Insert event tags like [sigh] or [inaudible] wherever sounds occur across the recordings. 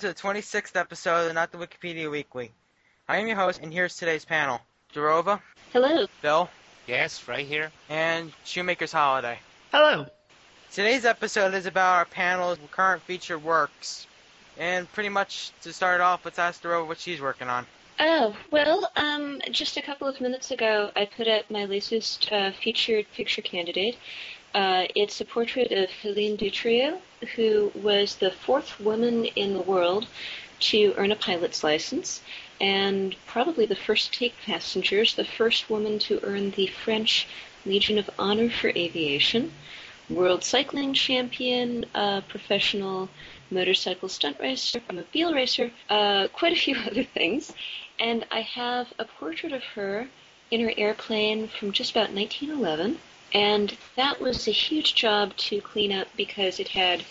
welcome to the 26th episode of Not the Wikipedia Weekly. I am your host, and here's today's panel. Durova, Hello. Bill, Yes, right here. and Shoemaker's Holiday. Hello. Today's episode is about our panel's current featured works. And pretty much to start off, let's ask Durova what she's working on. Oh, well, um, just a couple of minutes ago, I put up my latest uh, featured picture candidate. Uh, it's a portrait of Helene Dutrieu, who was the fourth woman in the world to earn a pilot's license, and probably the first to take passengers, the first woman to earn the French Legion of Honor for Aviation, world cycling champion, uh, professional motorcycle stunt racer, automobile racer, uh, quite a few [laughs] other things. And I have a portrait of her in her airplane from just about 1911. And that was a huge job to clean up because it had,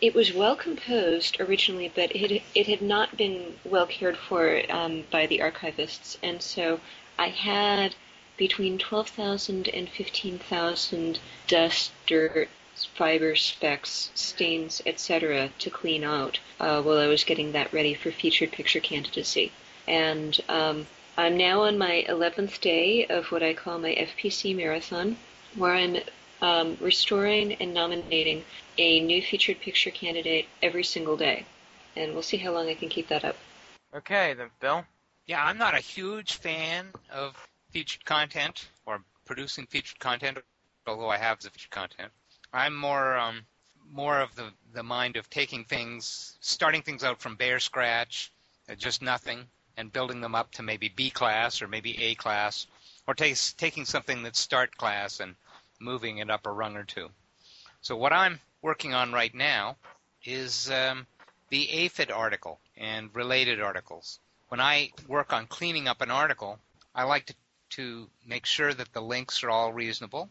it was well composed originally, but it, it had not been well cared for um, by the archivists. And so I had between 12,000 and 15,000 dust, dirt, fiber specks, stains, etc. to clean out uh, while I was getting that ready for featured picture candidacy. And um, I'm now on my 11th day of what I call my FPC marathon, where I'm um, restoring and nominating a new featured picture candidate every single day. And we'll see how long I can keep that up. Okay, then, Bill. Yeah, I'm not a huge fan of featured content or producing featured content, although I have the featured content. I'm more um, more of the, the mind of taking things, starting things out from bare scratch, uh, just nothing, and building them up to maybe B class or maybe A class, or tas taking something that's start class and moving it up a rung or two. So what I'm working on right now is um, the aphid article and related articles. When I work on cleaning up an article, I like to, to make sure that the links are all reasonable,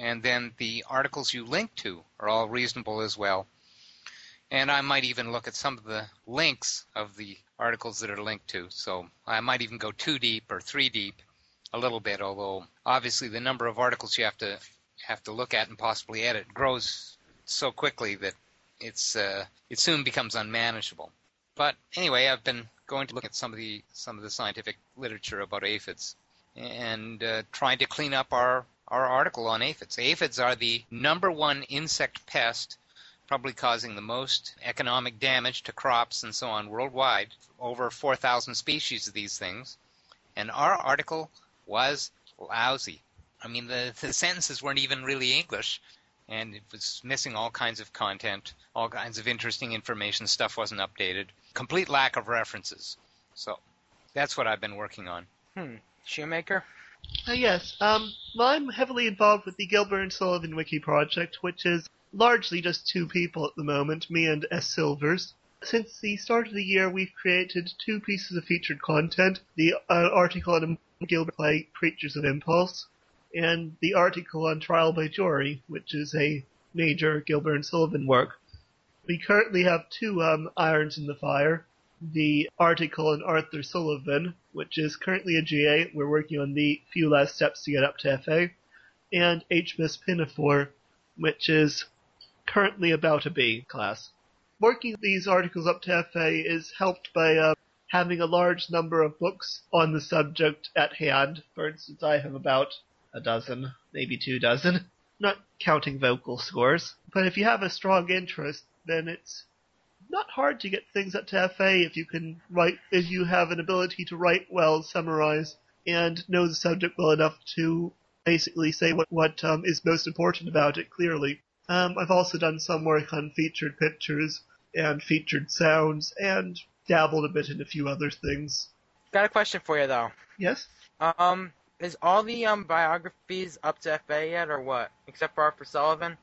and then the articles you link to are all reasonable as well. And I might even look at some of the links of the articles that are linked to. So I might even go two deep or three deep a little bit, although obviously the number of articles you have to have to look at and possibly edit grows so quickly that it's uh, it soon becomes unmanageable. But anyway, I've been going to look at some of the some of the scientific literature about aphids and uh, trying to clean up our our article on aphids. Aphids are the number one insect pest, probably causing the most economic damage to crops and so on worldwide. Over 4,000 species of these things, and our article was lousy. I mean, the, the sentences weren't even really English, and it was missing all kinds of content, all kinds of interesting information. Stuff wasn't updated. Complete lack of references. So that's what I've been working on. Hmm. Shoemaker? Uh, yes. Um, well, I'm heavily involved with the Gilbert and Sullivan Wiki project, which is largely just two people at the moment, me and S. Silvers. Since the start of the year, we've created two pieces of featured content: the uh, article on Gilbert play Creatures of Impulse, and the article on Trial by Jury, which is a major Gilbert and Sullivan work. We currently have two um, irons in the fire. The article on Arthur Sullivan, which is currently a GA, we're working on the few last steps to get up to FA, and HMS Pinafore, which is currently about a B class. Working these articles up to FA is helped by uh, having a large number of books on the subject at hand. For instance, I have about a dozen, maybe two dozen, not counting vocal scores. But if you have a strong interest, then it's not hard to get things up to FA if you can write, if you have an ability to write well, summarize, and know the subject well enough to basically say what, what um, is most important about it clearly. Um, I've also done some work on featured pictures and featured sounds and dabbled a bit in a few other things. Got a question for you, though. Yes? Um, is all the um biographies up to FA yet, or what? Except for Arthur Sullivan?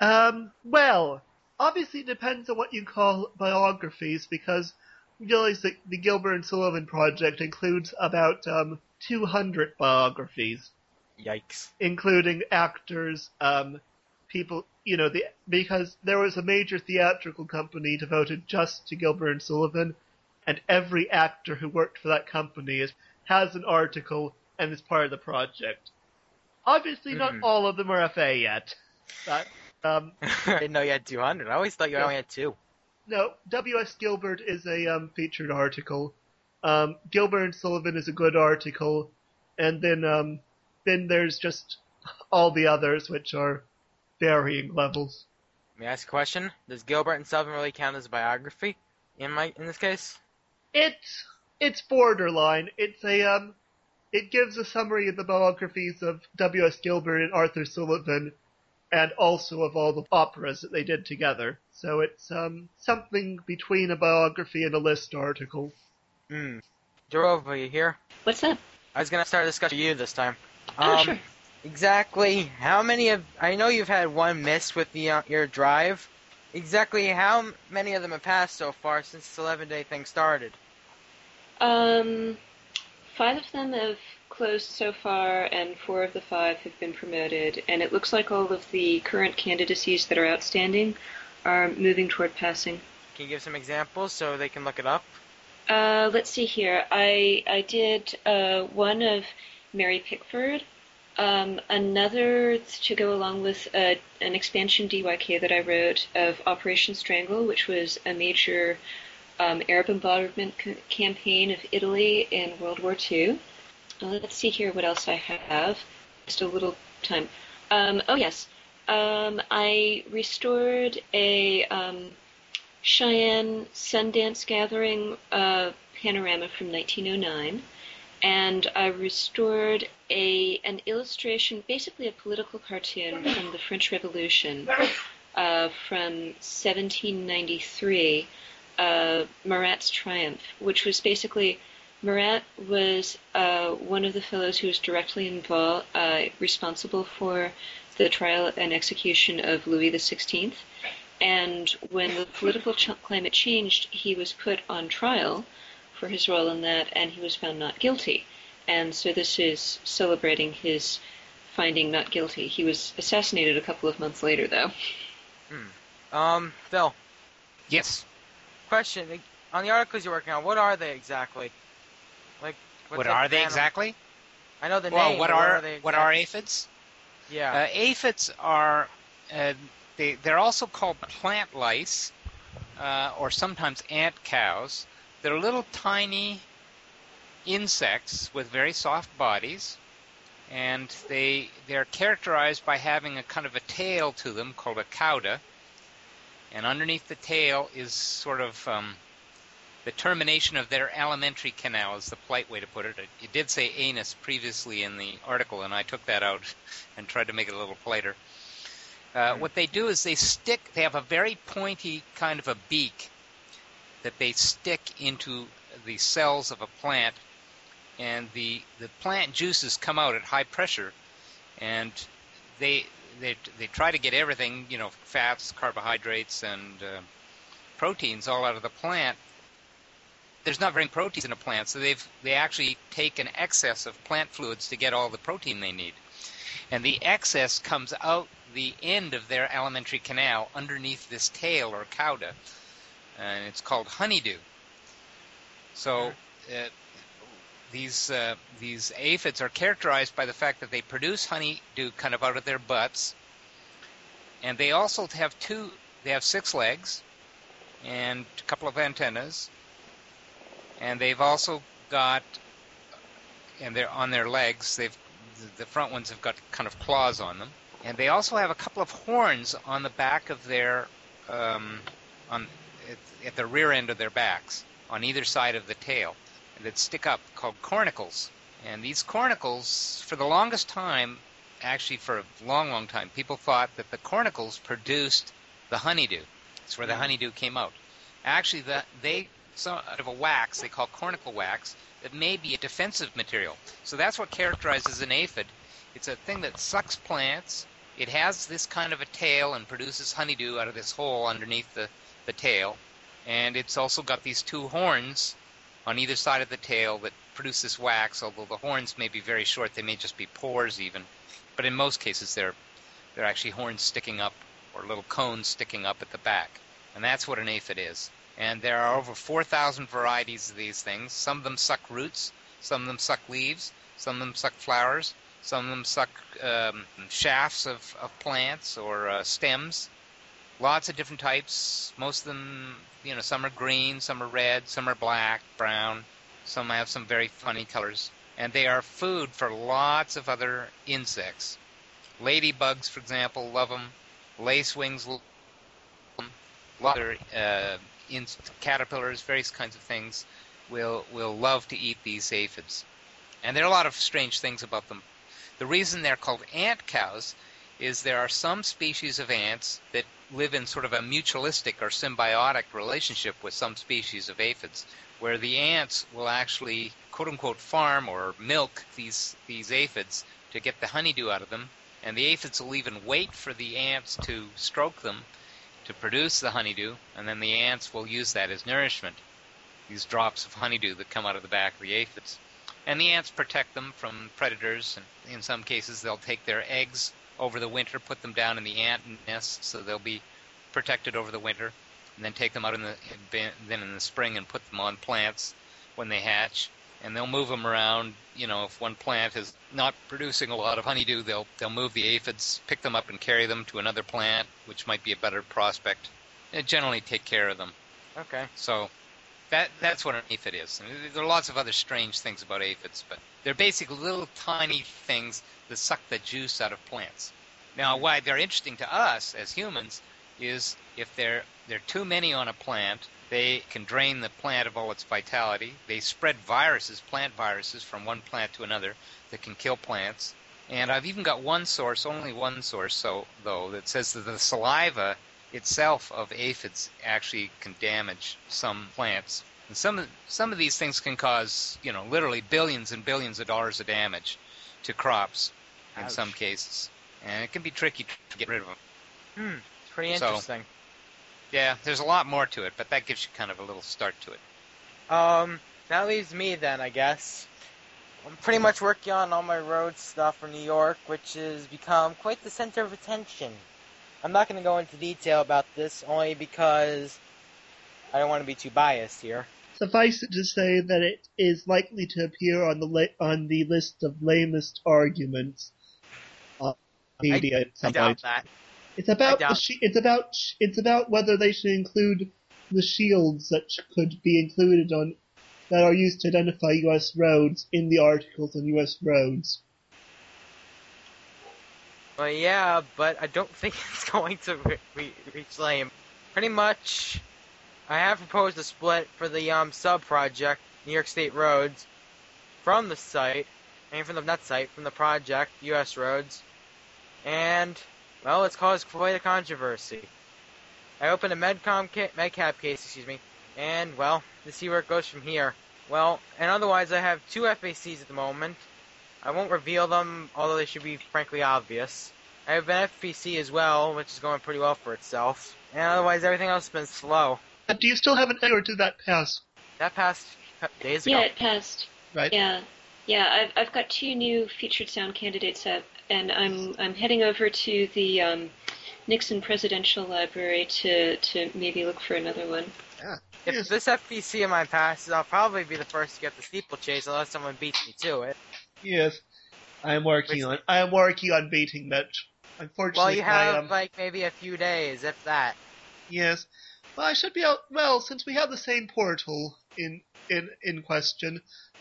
Um, well, obviously it depends on what you call biographies because realize that the Gilbert and Sullivan project includes about um, 200 biographies, Yikes. including actors, um, people, you know, the because there was a major theatrical company devoted just to Gilbert and Sullivan, and every actor who worked for that company is, has an article and is part of the project. Obviously, not Mhm. all of them are FA yet, but um, [laughs] I didn't know you had 200. I always thought you Yeah. only had two. no, W.S. Gilbert is a um, featured article. Um, Gilbert and Sullivan is a good article, and then um, then there's just all the others, which are varying levels. Let me ask a question. Does Gilbert and Sullivan really count as a biography in my in this case? It's it's borderline. It's a um, it gives a summary of the biographies of W.S. Gilbert and Arthur Sullivan, and also of all the operas that they did together. So it's um something between a biography and a list article. Hmm. Durova, are you here? What's up? I was gonna start a discussion with you this time. Oh, Um, sure. Exactly how many of I know you've had one miss with the uh, your drive. Exactly how many of them have passed so far since this 11 day thing started? Um, five of them have closed so far, and four of the five have been promoted. And it looks like all of the current candidacies that are outstanding are moving toward passing. Can you give some examples so they can look it up? Uh, let's see here. I I did uh, one of Mary Pickford, um, another to go along with uh, an expansion DYK that I wrote of Operation Strangle, which was a major um, Arab bombardment c- campaign of Italy in World War II. Uh, let's see here what else I have. Just a little time. Um, oh yes, um, I restored a um, Cheyenne Sundance Gathering uh, panorama from 1909, and I restored a an illustration, basically a political cartoon from the French Revolution uh, from 1793, uh, Marat's Triumph, which was basically Marat was uh, one of the fellows who was directly involved, uh, responsible for the trial and execution of Louis XVI. And when the political ch- climate changed, he was put on trial for his role in that, and he was found not guilty. And so this is celebrating his finding not guilty. He was assassinated a couple of months later, though. Um, Phil, Yes. Question on the articles you're working on. What are they exactly? Like What are they animal- exactly? I know the well, name. what but are they what are aphids? Yeah. Uh, aphids are uh, they they're also called plant lice, uh, or sometimes ant cows. They're little tiny insects with very soft bodies, and they they're characterized by having a kind of a tail to them called a cauda, and underneath the tail is sort of um, the termination of their alimentary canal is the polite way to put it. It, it did say anus previously in the article, and I took that out [laughs] and tried to make it a little politer. Uh, what they do is they stick. They have a very pointy kind of a beak that they stick into the cells of a plant, and the the plant juices come out at high pressure, and they they they try to get everything, you know, fats, carbohydrates, and uh, proteins all out of the plant. There's not very many proteins in a plant, so they've they actually take an excess of plant fluids to get all the protein they need, and the excess comes out the end of their alimentary canal underneath this tail or cauda, and it's called honeydew. So uh, these uh, these aphids are characterized by the fact that they produce honeydew kind of out of their butts, and they also have two. They have six legs, and a couple of antennas, and they've also got, and they're on their legs. They've the front ones have got kind of claws on them, and they also have a couple of horns on the back of their um, on at, at the rear end of their backs on either side of the tail that stick up called cornicles. And these cornicles, for the longest time, actually for a long, long time, people thought that the cornicles produced the honeydew. It's where the honeydew came out. Actually, the, they some out of a wax they call cornicle wax that may be a defensive material. So that's what characterizes an aphid. It's a thing that sucks plants. It has this kind of a tail and produces honeydew out of this hole underneath the, the tail. And it's also got these two horns on either side of the tail that produce this wax, although the horns may be very short, they may just be pores even. But in most cases they're they're actually horns sticking up or little cones sticking up at the back. And that's what an aphid is. And there are over 4,000 varieties of these things. Some of them suck roots, some of them suck leaves, some of them suck flowers, some of them suck um, shafts of, of plants or uh, stems, lots of different types. Most of them, you know, some are green, some are red, some are black, brown. Some have some very funny colors, and they are food for lots of other insects. Ladybugs, for example, love them. Lacewings, love them. Other uh, in- caterpillars, various kinds of things will will love to eat these aphids. And there are a lot of strange things about them. The reason they're called ant cows is there are some species of ants that live in sort of a mutualistic or symbiotic relationship with some species of aphids, where the ants will actually quote unquote farm or milk these these aphids to get the honeydew out of them, and the aphids will even wait for the ants to stroke them to produce the honeydew, and then the ants will use that as nourishment. These drops of honeydew that come out of the back of the aphids. And the ants protect them from predators, and in some cases they'll take their eggs over the winter, put them down in the ant nest so they'll be protected over the winter, and then take them out in the then in the spring and put them on plants when they hatch. And they'll move them around. You know, if one plant is not producing a lot of honeydew, they'll they'll move the aphids, pick them up, and carry them to another plant, which might be a better prospect. And generally take care of them. Okay. So that that's what an aphid is. And there are lots of other strange things about aphids, but they're basically little tiny things that suck the juice out of plants. Now, why they're interesting to us as humans is if there are too many on a plant, they can drain the plant of all its vitality. They spread viruses, plant viruses, from one plant to another that can kill plants. And I've even got one source, only one source, so though, that says that the saliva itself of aphids actually can damage some plants. And some of, some of these things can cause, you know, literally billions and billions of dollars of damage to crops in some cases. And it can be tricky to get rid of them. Hmm. Pretty So- interesting. Yeah, there's a lot more to it, but that gives you kind of a little start to it. Um, that leaves me then, I guess. I'm pretty much working on all my road stuff for New York, which has become quite the center of attention. I'm not going to go into detail about this, only because I don't want to be too biased here. Suffice it to say that it is likely to appear on the li- on the list of lamest arguments on media at I doubt that. It's about the doubt- sh- it's about sh- it's about whether they should include the shields that sh- could be included on that are used to identify U.S. roads in the articles on U.S. roads. Well, yeah, but I don't think [laughs] it's going to re- re- reach lame. Pretty much, I have proposed a split for the um, sub project, New York State Roads, from the site, mean from the not site, from the project, U.S. Roads, and well, it's caused quite a controversy. I opened a Medcom ca- MedCab case, excuse me, and well, to see where it goes from here. Well, and otherwise, I have two FACs at the moment. I won't reveal them, although they should be frankly obvious. I have an FPC as well, which is going pretty well for itself. And otherwise, everything else has been slow. Do you still have an A or did that pass? That passed days ago. Yeah, it passed. Right. Yeah, yeah. I've I've got two new featured sound candidates up, and I'm I'm heading over to the um, Nixon Presidential Library to to maybe look for another one. If this FPC of mine passes, I'll probably be the first to get the steeplechase, unless someone beats me to it. Yes. I am working Which- on I am working on beating that. Unfortunately, Well, you have I am. like maybe a few days, if that. Yes. Well, I should be out. Well, since we have the same portal in in in question,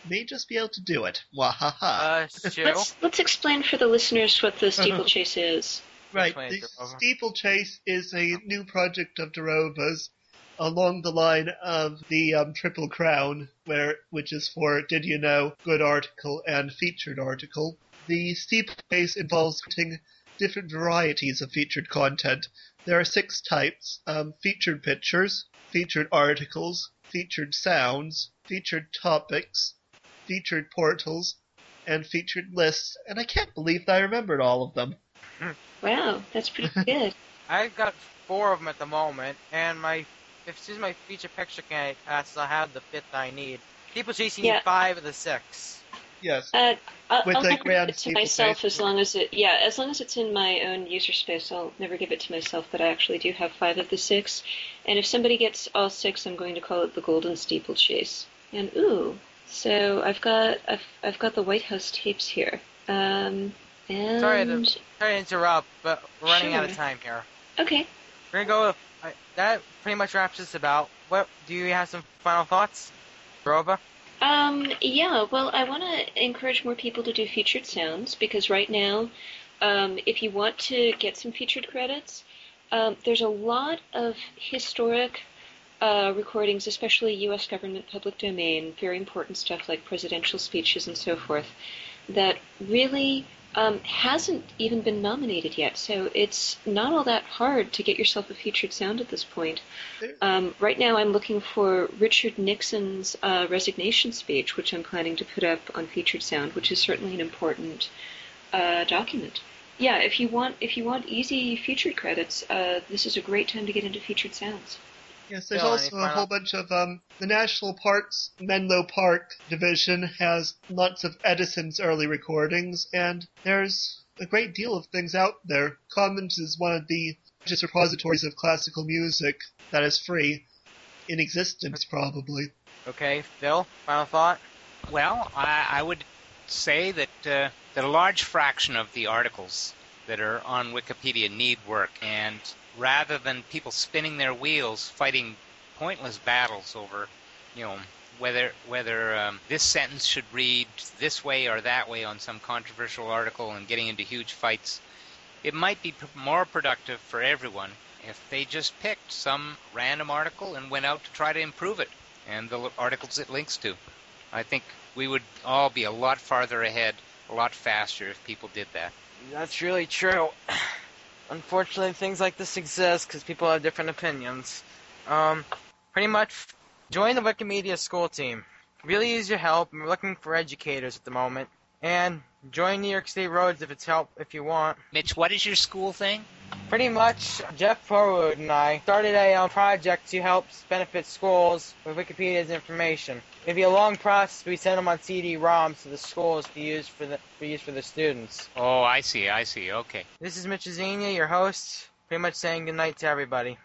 may just be able to do it. Wahaha. Uh, Stu. Let's let's explain for the listeners what the [laughs] steeplechase is. right. The it, Durova. steeplechase is a new project of Durova's along the line of the um, Triple Crown, where which is for Did You Know, Good Article, and Featured Article. The steeplechase involves creating different varieties of featured content. There are six types: um, featured pictures, featured articles, featured sounds, featured topics, featured portals, and featured lists. And I can't believe that I remembered all of them. Wow, that's pretty [laughs] good. I've got four of them at the moment, and my if this is my feature picture candidate passes, I have the fifth I need. Steeplechase, you Yeah. need five of the six. Yes. Uh, I'll, With I'll the never grand give it to steeplechase. myself as long as it, yeah, as long as it's in my own user space, I'll never give it to myself. But I actually do have five of the six, and if somebody gets all six, I'm going to call it the Golden Steeplechase. And ooh, so I've got I've I've got the White House tapes here. Um, and Sorry to- Sorry to interrupt, but we're running out of time here. okay, we're gonna go. Uh, that pretty much wraps us about. What do you have some final thoughts, Rova? Um, yeah, well, I want to encourage more people to do featured sounds because right now, um, if you want to get some featured credits, um, there's a lot of historic uh, recordings, especially U.S. government public domain, very important stuff like presidential speeches and so forth, that really um, hasn't even been nominated yet. So it's not all that hard to get yourself a featured sound at this point. Um, right now, I'm looking for Richard Nixon's uh, resignation speech, which I'm planning to put up on featured sound, which is certainly an important uh, document. Yeah, if you want if you want easy featured credits, uh, this is a great time to get into featured sounds. Yes, there's Bill, any also a whole bunch of um, the National Parks Menlo Park division has lots of Edison's early recordings, and there's a great deal of things out there. Commons is one of the largest repositories of classical music that is free in existence, probably. Okay, Phil. Final thought. Well, I, I would say that uh, that a large fraction of the articles that are on Wikipedia need work, and rather than people spinning their wheels fighting pointless battles over, you know, whether whether um, this sentence should read this way or that way on some controversial article and getting into huge fights, it might be p- more productive for everyone if they just picked some random article and went out to try to improve it and the l- articles it links to. I think we would all be a lot farther ahead, a lot faster if people did that. That's really true. [sighs] Unfortunately, things like this exist because people have different opinions. Um, pretty much, join the Wikimedia school team. Really use your help. We're looking for educators at the moment. And join New York State Roads if it's help if you want. Mitch, what is your school thing? Pretty much, Jeff Forwood and I started a um, project to help benefit schools with Wikipedia's information. It'd be a long process. We send them on CD-ROMs to the schools to use for the for use for the students. Oh, I see, I see. Okay. This is Mitch Azenia, your host, pretty much saying goodnight to everybody.